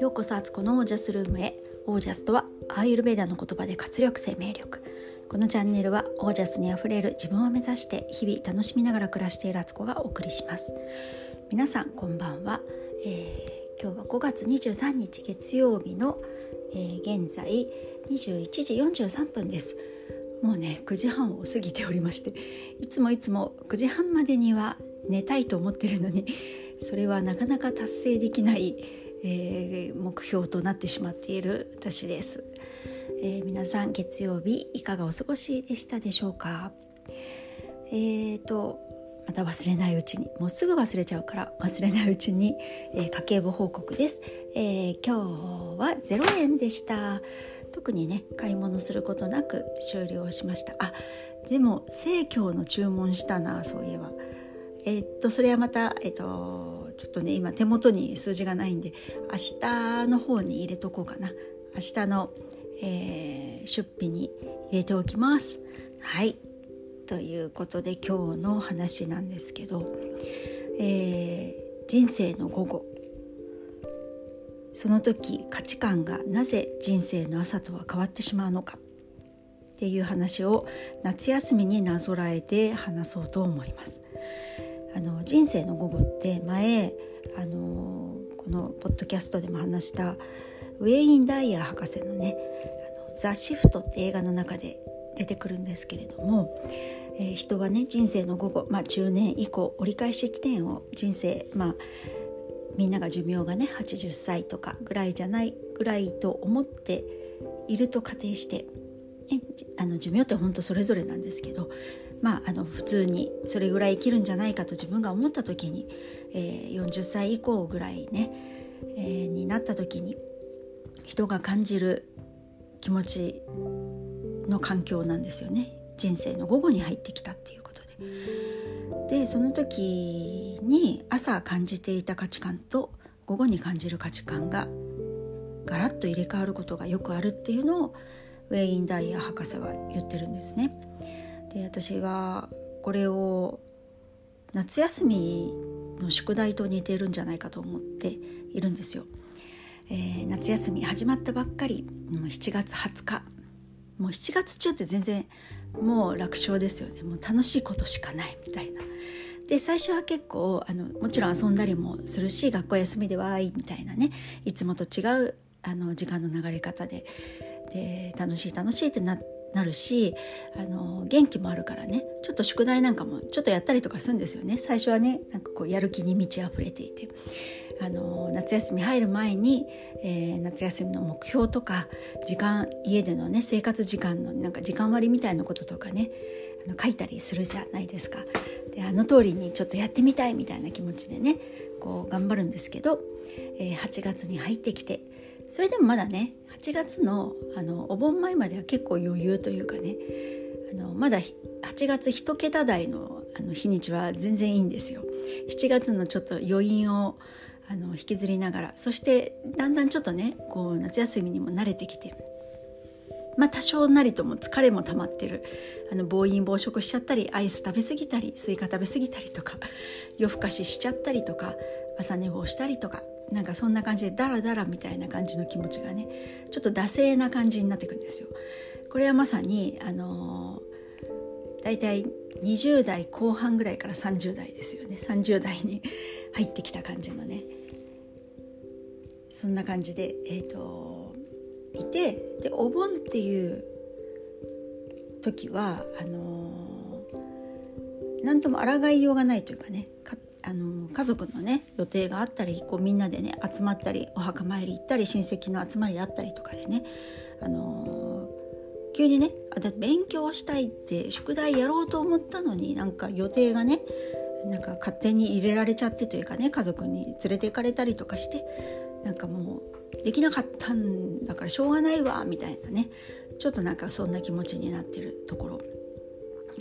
ようこそアツコのオージャスルームへ。オージャスとはアーユルベーダの言葉で活力生命力。このチャンネルはオージャスにあふれる自分を目指して日々楽しみながら暮らしているアツコがお送りします。皆さんこんばんは、えー、今日は5月23日月曜日の、えー、現在21時43分です。もうね9時半を過ぎておりましていつもいつも9時半までには寝たいと思ってるのに それはなかなか達成できない、えー、目標となってしまっている私です、えー、皆さん月曜日いかがお過ごしでしたでしょうか？えーとまた忘れないうちにもうすぐ忘れちゃうから忘れないうちに、えー、家計簿報告です、えー、今日は0円でした。特にね買い物することなく終了しました。あでも生協の注文したなそういえば。えー、っとそれはまたえー、っとちょっとね今手元に数字がないんで明日の方に入れとこうかな。明日の、えー、出費に入れておきます。はい。ということで今日の話なんですけど、えー、人生の午後。その時価値観がなぜ人生の朝とは変わってしまうのか。っていう話を夏休みになぞらえて話そうと思います。あの人生の午後って前あのこのポッドキャストでも話したウェイン・ダイヤー博士のね「あのザ・シフト」って映画の中で出てくるんですけれども、えー、人はね人生の午後、まあ、中年以降折り返し地点を人生まあみんなが寿命がね80歳とかぐらいじゃないぐらいと思っていると仮定して、ね、あの寿命って本当それぞれなんですけどまああの普通にそれぐらい生きるんじゃないかと自分が思った時に、えー、40歳以降ぐらいね、えー、になった時に人が感じる気持ちの環境なんですよね人生の午後に入ってきたっていうことで。でその時に朝感じていた価値観と午後に感じる価値観がガラッと入れ替わることがよくあるっていうのをウェイン・ダイヤ博士は言ってるんですね。で私はこれを夏休みの宿題と似てるんじゃないかと思っているんですよ。えー、夏休み始まったばっかりもう7月20日もう7月中って全然もう楽勝ですよねもう楽しいことしかないみたいな。で最初は結構あのもちろん遊んだりもするし学校休みでわーいみたいなねいつもと違うあの時間の流れ方でで楽しい楽しいってなってなるしあの元気もあるからね。ちょっと宿題なんかもちょっとやったりとかするんですよね。最初はねなんかこうやる気に満ち溢れていて。あの夏休み入る前に、えー、夏休みの目標とか時間家でのね生活時間のなんか時間割みたいなこととかねあの書いたりするじゃないですか。であの通りにちょっとやってみたいみたいな気持ちでねこう頑張るんですけど、えー、8月に入ってきて。それでもまだね8月のあのお盆前までは結構余裕というかねあのまだ8月1桁台のあの日にちは全然いいんですよ。7月のちょっと余韻をあの引きずりながらそしてだんだんちょっとねこう夏休みにも慣れてきてまあ多少なりとも疲れも溜まってるあの暴飲暴食しちゃったりアイス食べ過ぎたりスイカ食べ過ぎたりとか夜更かししちゃったりとか朝寝坊したりとかなんかそんな感じでダラダラみたいな感じの気持ちがねちょっと惰性な感じになってくんですよ。これはまさにあのー、だいたい20代後半ぐらいから30代ですよね30代に 入ってきた感じのねそんな感じで、えーと、いてでお盆っていう時はあの何とも抗いようがないというかねかあの家族のね予定があったりこうみんなでね集まったりお墓参り行ったり親戚の集まりあったりとかでねあの急にねあ勉強したいって宿題やろうと思ったのになんか予定がねなんか勝手に入れられちゃってというかね家族に連れて行かれたりとかしてなんかもうできなかったんだからしょうがないわみたいなねちょっとなんかそんな気持ちになってるところ。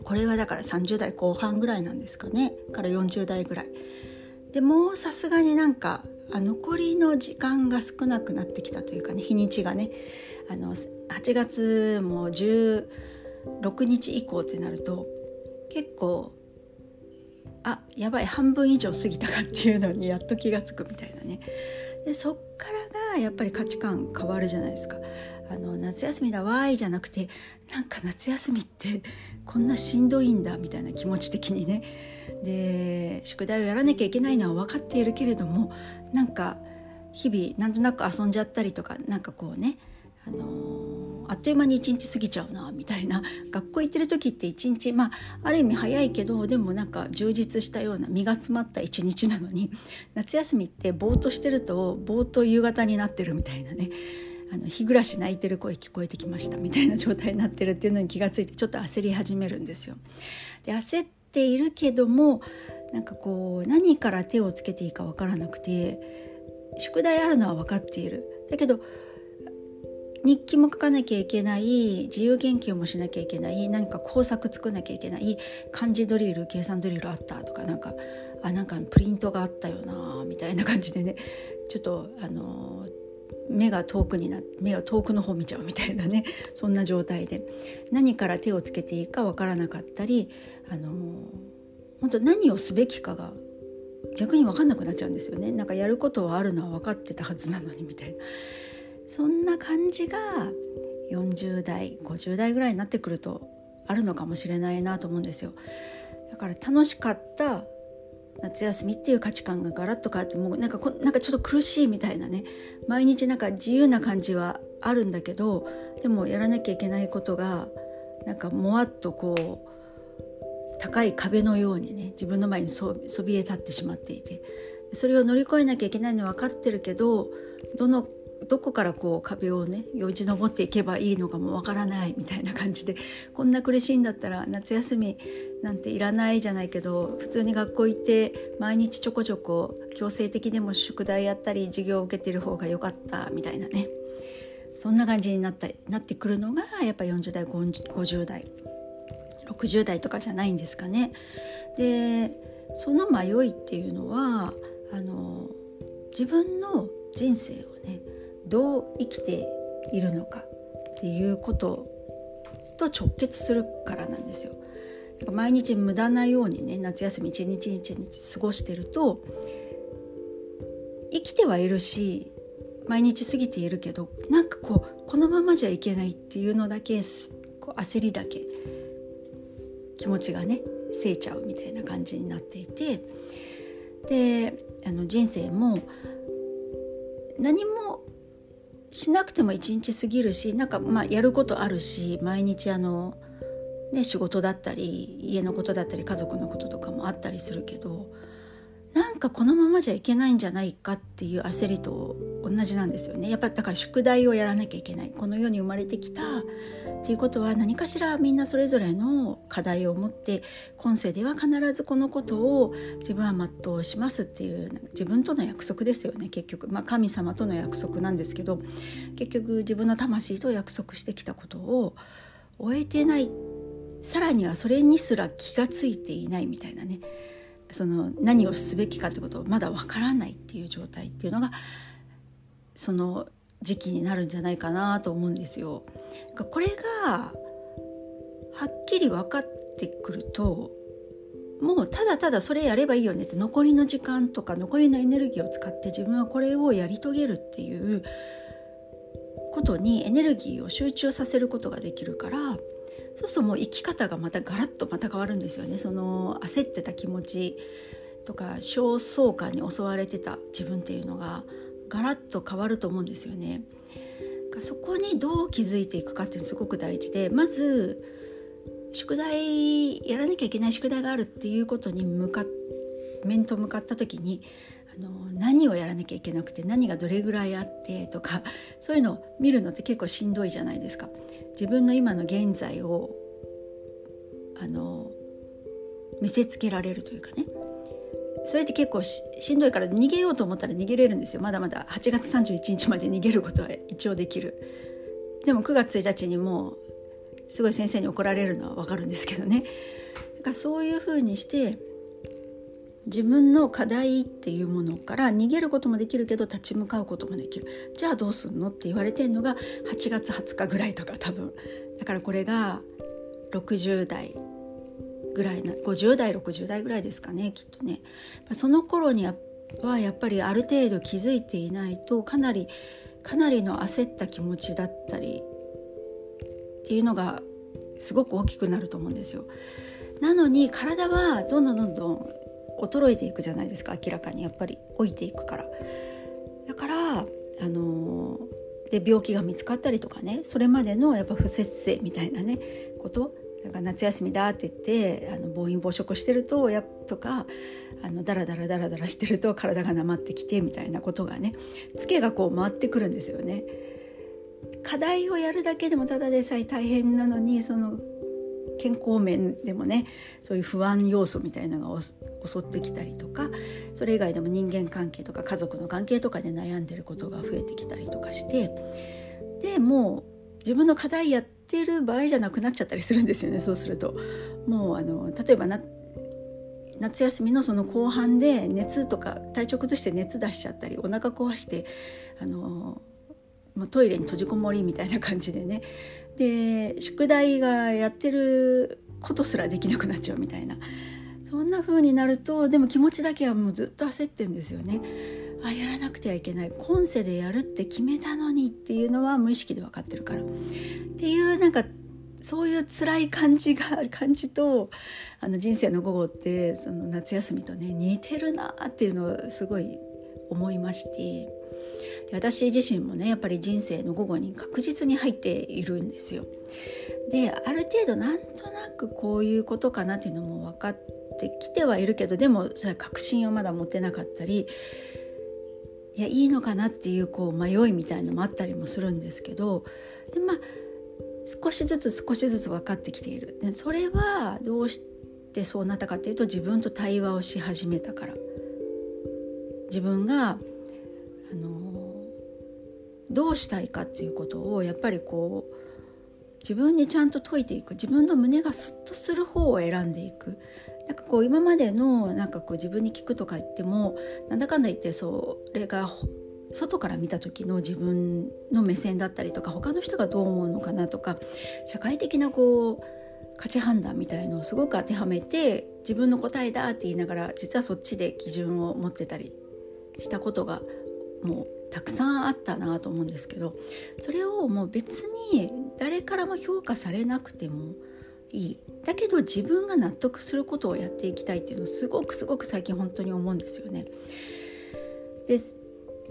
これはだから30代後半ぐらいなんですかね。から40代ぐらい。でもうさすがになんかあ残りの時間が少なくなってきたというかね日にちがね。あの8月も16日以降ってなると結構あやばい半分以上過ぎたかっていうのに やっと気が付くみたいなね。でそっからがやっぱり価値観変わるじゃないですか。あの夏休みだわーいじゃなくてなんか夏休みってこんなしんどいんだみたいな気持ち的にね。で宿題をやらなきゃいけないのは分かっているけれどもなんか日々なんとなく遊んじゃったりとかなんかこうねあのー、あっという間に一日過ぎちゃうなみたいな学校行ってる時って一日まあある意味早いけどでもなんか充実したような身が詰まった一日なのに夏休みってぼーっとしてるとぼーっと夕方になってるみたいなね。あの日暮らし泣いてる声聞こえてきましたみたいな状態になってるっていうのに気がついてちょっと焦り始めるんですよ。で焦っているけどもなんかこう何から手をつけていいか分からなくて宿題あるのは分かっている。だけど日記も書かなきゃいけない自由研究もしなきゃいけない何か工作作んなきゃいけない漢字ドリル計算ドリルあったとかなんかあなんかプリントがあったよなみたいな感じでねちょっとあの目が遠くにな目が遠くの方見ちゃうみたいなね。そんな状態で。何から手をつけていいか分からなかったりあの本当何をすべきかが逆に分かんなくなっちゃうんですよね。なんかやることはあるのは分かってたはずなのにみたいな。そんな感じが40代50代ぐらいになってくるとあるのかもしれないなと思うんですよ。だから楽しかった夏休みっていう価値観がガラッと変わってもうなんかこなんかちょっと苦しいみたいなね毎日なんか自由な感じはあるんだけどでもやらなきゃいけないことがなんかもわっとこう高い壁のようにね自分の前にそびえ立ってしまっていてそれを乗り越えなきゃいけないのは分かってるけどどのどこからこう壁をねよじ登っていけばいいのかもわからないみたいな感じでこんな苦しいんだったら夏休みなんていらないじゃないけど普通に学校行って毎日ちょこちょこ強制的でも宿題やったり授業を受けてる方が良かったみたいなねそんな感じになったなってくるのがやっぱ40代50代60代とかじゃないんですかね。でその迷いっていうのはあの自分の人生をねどう生きているのかっていうことと直結するからなんですよ。毎日無駄なようにね夏休み一日一日過ごしてると生きてはいるし毎日過ぎているけどなんかこうこのままじゃいけないっていうのだけこう焦りだけ気持ちがねせいちゃうみたいな感じになっていてであの人生も何もしなくても一日過ぎるしなんかまあやることあるし毎日あの、ね、仕事だったり家のことだったり家族のこととかもあったりするけどなんかこのままじゃいけないんじゃないかっていう焦りと同じなんですよね。やっぱだから宿題をやらなきゃいけない。この世に生まれてきたっていうことは何かしらみんなそれぞれの課題を持って今世では必ずこのことを自分は全うしますっていう自分との約束ですよね結局、まあ、神様との約束なんですけど結局自分の魂と約束してきたことを終えてないっさらにはそれにすら気がついていないみたいなねその何をすべきかってことをまだわからないっていう状態っていうのがその時期になるんじゃないかなと思うんですよ。これがはっきり分かってくるともうただただそれやればいいよねって残りの時間とか残りのエネルギーを使って自分はこれをやり遂げるっていうことにエネルギーを集中させることができるからそうするともう生き方がまたガラッとまた変わるんですよねその焦ってた気持ちとか焦燥感に襲われてた自分っていうのがガラッと変わると思うんですよね。そこにどう気づいていくかっていうのすごく大事でまず宿題やらなきゃいけない宿題があるっていうことに向か面と向かった時にあの何をやらなきゃいけなくて何がどれぐらいあってとか そういうのを見るのって結構しんどいじゃないですか。自分の今の現在をあの見せつけられるというかね。それって結構しんどいから逃げようと思ったら逃げれるんですよ。まだまだ8月31日まで逃げることは一応できる。でも9月1日にもうすごい先生に怒られるのは分かるんですけどね。だからそういうふうにして自分の課題っていうものから逃げることもできるけど立ち向かうこともできる。じゃあどうすんのって言われてるのが8月20日ぐらいとか多分。だからこれが60代ぐらいな50代60代ぐらいですかねきっとね。その頃にはやっぱりある程度気づいていないとかなりかなりの焦った気持ちだったりっていうのがすごく大きくなると思うんですよ。なのに体はどんどんどんどん衰えていくじゃないですか明らかにやっぱり老いていくから。だからあので病気が見つかったりとかねそれまでのやっぱ不節制みたいなねことなんか夏休みだって言ってあの暴飲暴食してるとやとかあのダラダラダラダラしてると体がなまってきてみたいなことがねツケがこう回ってくるんですよね。課題をやるだけでもただでさえ大変なのにその健康面でもねそういう不安要素みたいなのが襲ってきたりとかそれ以外でも人間関係とか家族の関係とかで悩んでることが増えてきたりとかしてでもう自分の課題やってる場合じゃなくなっちゃったりするんですよねそうすると。もうあの例えば夏休みのその後半で熱とか体調崩して熱出しちゃったりお腹壊してあのもうトイレに閉じこもりみたいな感じでねで宿題がやってることすらできなくなっちゃうみたいな。そんな風になるとでも気持ちだけはもうずっと焦ってんですよね。あやらなくてはいけない。今世でやるって決めたのにっていうのは無意識で分かってるから。っていうなんかそういう辛い感じが 感じとあの人生の午後ってその夏休みとね似てるなっていうのをすごい思いまして。私自身もねやっぱり人生の午後に確実に入っているんですよ。である程度なんとなくこういうことかなっていうのも分かってきてはいるけどでもそれは確信をまだ持てなかったりいやいいのかなっていうこう迷いみたいのもあったりもするんですけどでまあ少しずつ少しずつ分かってきている。でそれはどうしてそうなったかっていうと自分と対話をし始めたから。自分があのどうしたいかっていうことをやっぱりこう自分にちゃんと解いていく。自分の胸がスッとする方を選んでいく。なんかこう今までのなんかこう自分に聞くとか言ってもなんだかんだ言ってそれが外から見た時の自分の目線だったりとか他の人がどう思うのかなとか社会的なこう価値判断みたいのをすごく当てはめて自分の答えだって言いながら実はそっちで基準を持ってたりしたことがもうたくさんあったなと思うんですけどそれをもう別に誰からも評価されなくてもいいだけど自分が納得することをやっていきたいっていうのをすごくすごく最近本当に思うんですよね。で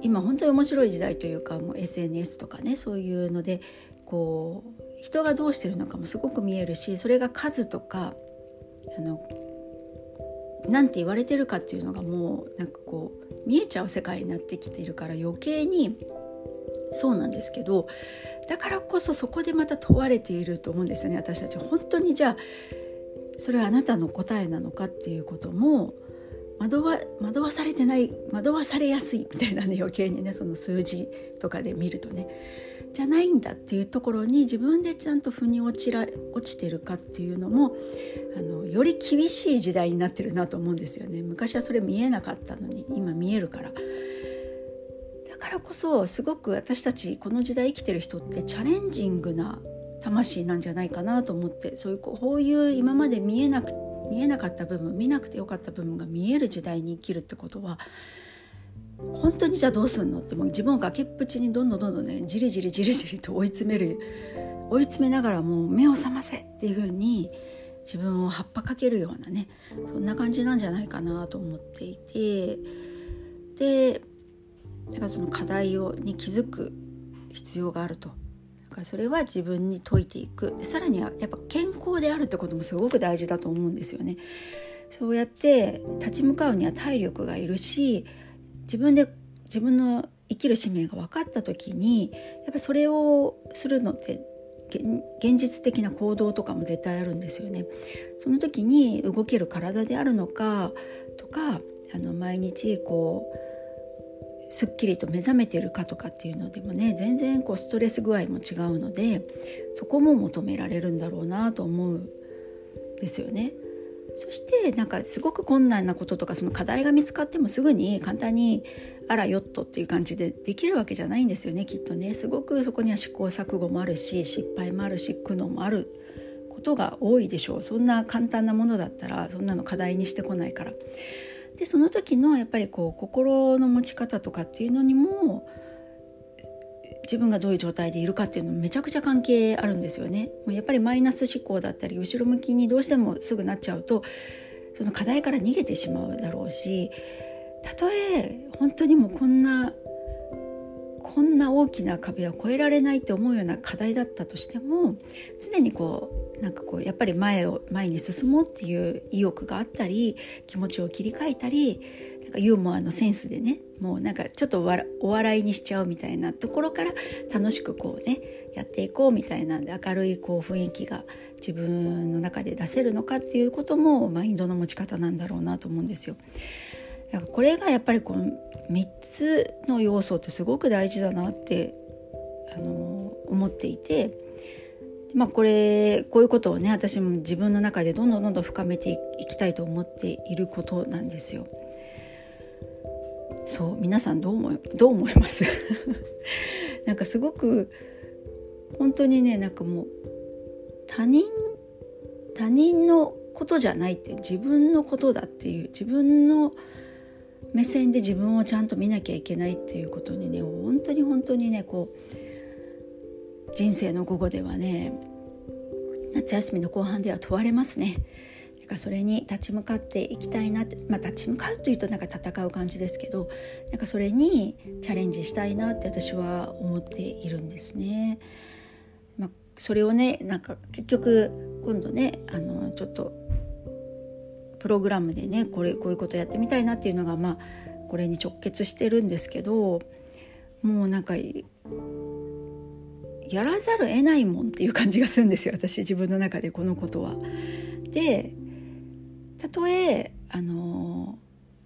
今本当に面白い時代というかもう SNS とかねそういうのでこう人がどうしてるのかもすごく見えるしそれが数とかあのなんて言われてるかっていうのがもうなんかこう見えちゃう世界になってきているから余計にそうなんですけどだからこそそこでまた問われていると思うんですよね私たち。本当にじゃあそれはあなたの答えなのかっていうことも惑わ惑わされてない惑わされやすいみたいなね余計にねその数字とかで見るとね。じゃないんだっていうところに自分でちゃんと腑に落ちら落ちてるかっていうのもあのより厳しい時代になってるなと思うんですよね。昔はそれ見えなかったのに今見えるから。だからこそすごく私たちこの時代生きてる人ってチャレンジングな魂なんじゃないかなと思ってそういうこういう今まで見えなく見えなかった部分見なくてよかった部分が見える時代に生きるってことは本当にじゃあどうすんのってもう自分を崖っぷちにどんどんどんどんねじりじりじりじりと追い詰める追い詰めながらもう目を覚ませっていう風に自分を葉っぱかけるようなねそんな感じなんじゃないかなと思っていてでだかその課題をに気づく必要があるとだからそれは自分に解いていくでさらにはやっぱ健康であるってこともすごく大事だと思うんですよね。そうやって立ち向かうには体力がいるし自分で自分の生きる使命が分かった時にやっぱそれをするのって現実的な行動とかも絶対あるんですよね。その時に動ける体であるのかとかあの毎日こうすっきりと目覚めてるかとかっていうのでもね全然こうストレス具合も違うのでそこも求められるんだろうなと思うんですよね。そしてなんかすごく困難なこととかその課題が見つかってもすぐに簡単にあらよっとっていう感じでできるわけじゃないんですよねきっとねすごくそこには試行錯誤もあるし失敗もあるし苦悩もあることが多いでしょうそんな簡単なものだったらそんなの課題にしてこないから。でその時のやっぱりこう心の持ち方とかっていうのにも自分がどういう状態でいるかっていうのめちゃくちゃ関係あるんですよね。もうやっぱりマイナス思考だったり後ろ向きにどうしてもすぐなっちゃうとその課題から逃げてしまうだろうしたとえ本当にもうこんなこんな大きな壁は越えられないって思うような課題だったとしても常にこうなんかこうやっぱり前を前に進もうっていう意欲があったり気持ちを切り替えたりかユーモアのセンスでねもうなんかちょっとお笑いにしちゃうみたいなところから楽しくこうねやっていこうみたいなんで明るいこう雰囲気が自分の中で出せるのかっていうこともマインドの持ち方なんだろうなと思うんですよ。だからこれがやっぱりこの3つの要素ってすごく大事だなってあの思っていて。まあ、これこういうことをね私も自分の中でどんどんどんどん深めていきたいと思っていることなんですよ。そう皆さんどう思どう思います？なんかすごく本当にねなんかもう他人他人のことじゃないって自分のことだっていう自分の目線で自分をちゃんと見なきゃいけないっていうことにね本当に本当にねこう人生の午後ではね夏休みの後半では問われますね。なんかそれに立ち向かっていきたいなって、まあ、立ち向かうというとなんか戦う感じですけどなんかそれにチャレンジしたいなって私は思っているんですね。まあ、それをねなんか結局今度ねあのちょっとプログラムでねこれこういうことやってみたいなっていうのがまあこれに直結してるんですけどもうなんかやらざる得ないもんっていう感じがするんですよ私自分の中でこのことは。でたとえあの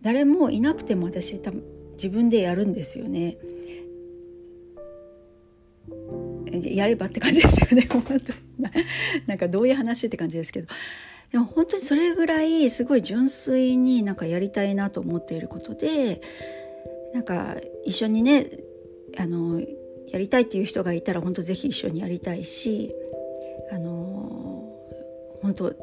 誰もいなくても私多分自分でやるんですよね。やればって感じですよね。本当に。なんかどういう話って感じですけど。でも本当にそれぐらいすごい純粋になんかやりたいなと思っていることでなんか一緒にねあのやりたいっていう人がいたら本当ぜひ一緒にやりたいしあの本当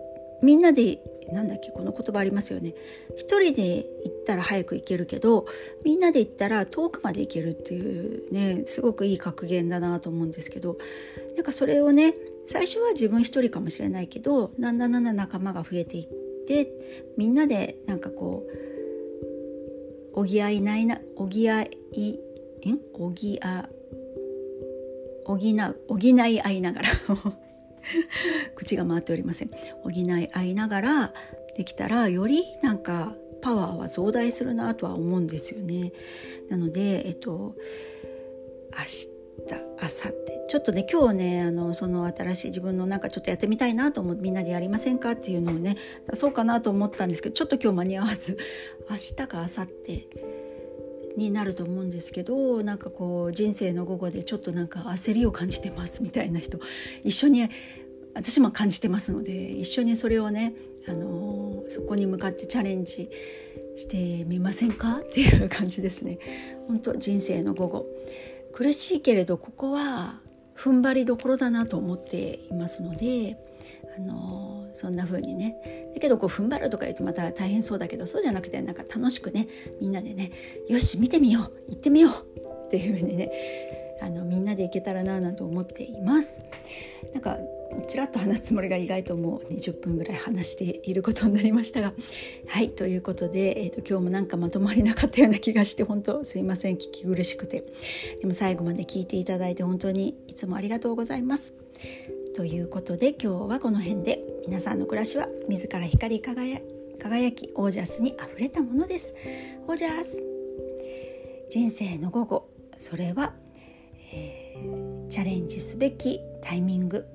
みんなでなんだっけこの言葉ありますよね。一人で行ったら早く行けるけどみんなで行ったら遠くまで行けるっていうねすごくいい格言だなと思うんですけど。なんかそれをね最初は自分一人かもしれないけどだんだんだんだん仲間が増えていってみんなでなんかこうおぎ合いないなおぎ合いんおぎあ補う補い合いながら 口が回っておりません。補い合いながらできたらよりなんかパワーは増大するなとは思うんですよね。なのでえっと明日あさってちょっとね今日ねあのその新しい自分のなんかちょっとやってみたいなと思ってみんなでやりませんかっていうのをね出そうかなと思ったんですけどちょっと今日間に合わず明日か明後日になると思うんですけどなんかこう人生の午後でちょっとなんか焦りを感じてますみたいな人一緒に私も感じてますので一緒にそれをね、あのそこに向かってチャレンジしてみませんかっていう感じですね。本当人生の午後苦しいけれどここは踏ん張りどころだなと思っていますので、あのそんな風にねだけどこう踏ん張るとか言うとまた大変そうだけどそうじゃなくてなんか楽しくねみんなでねよし見てみよう行ってみようっていう風にねあのみんなで行けたらななんて思っています。なんかちらっと話すつもりが意外ともう20分ぐらい話していることになりましたがはいということで、えーと、今日もなんかまとまりなかったような気がして本当すいません聞き苦しくてでも最後まで聞いていただいて本当にいつもありがとうございます。ということで今日はこの辺で。皆さんの暮らしは自ら光り輝輝きオージャスにあふれたものです。オージャス。人生の午後。それは、えー、チャレンジすべきタイミング。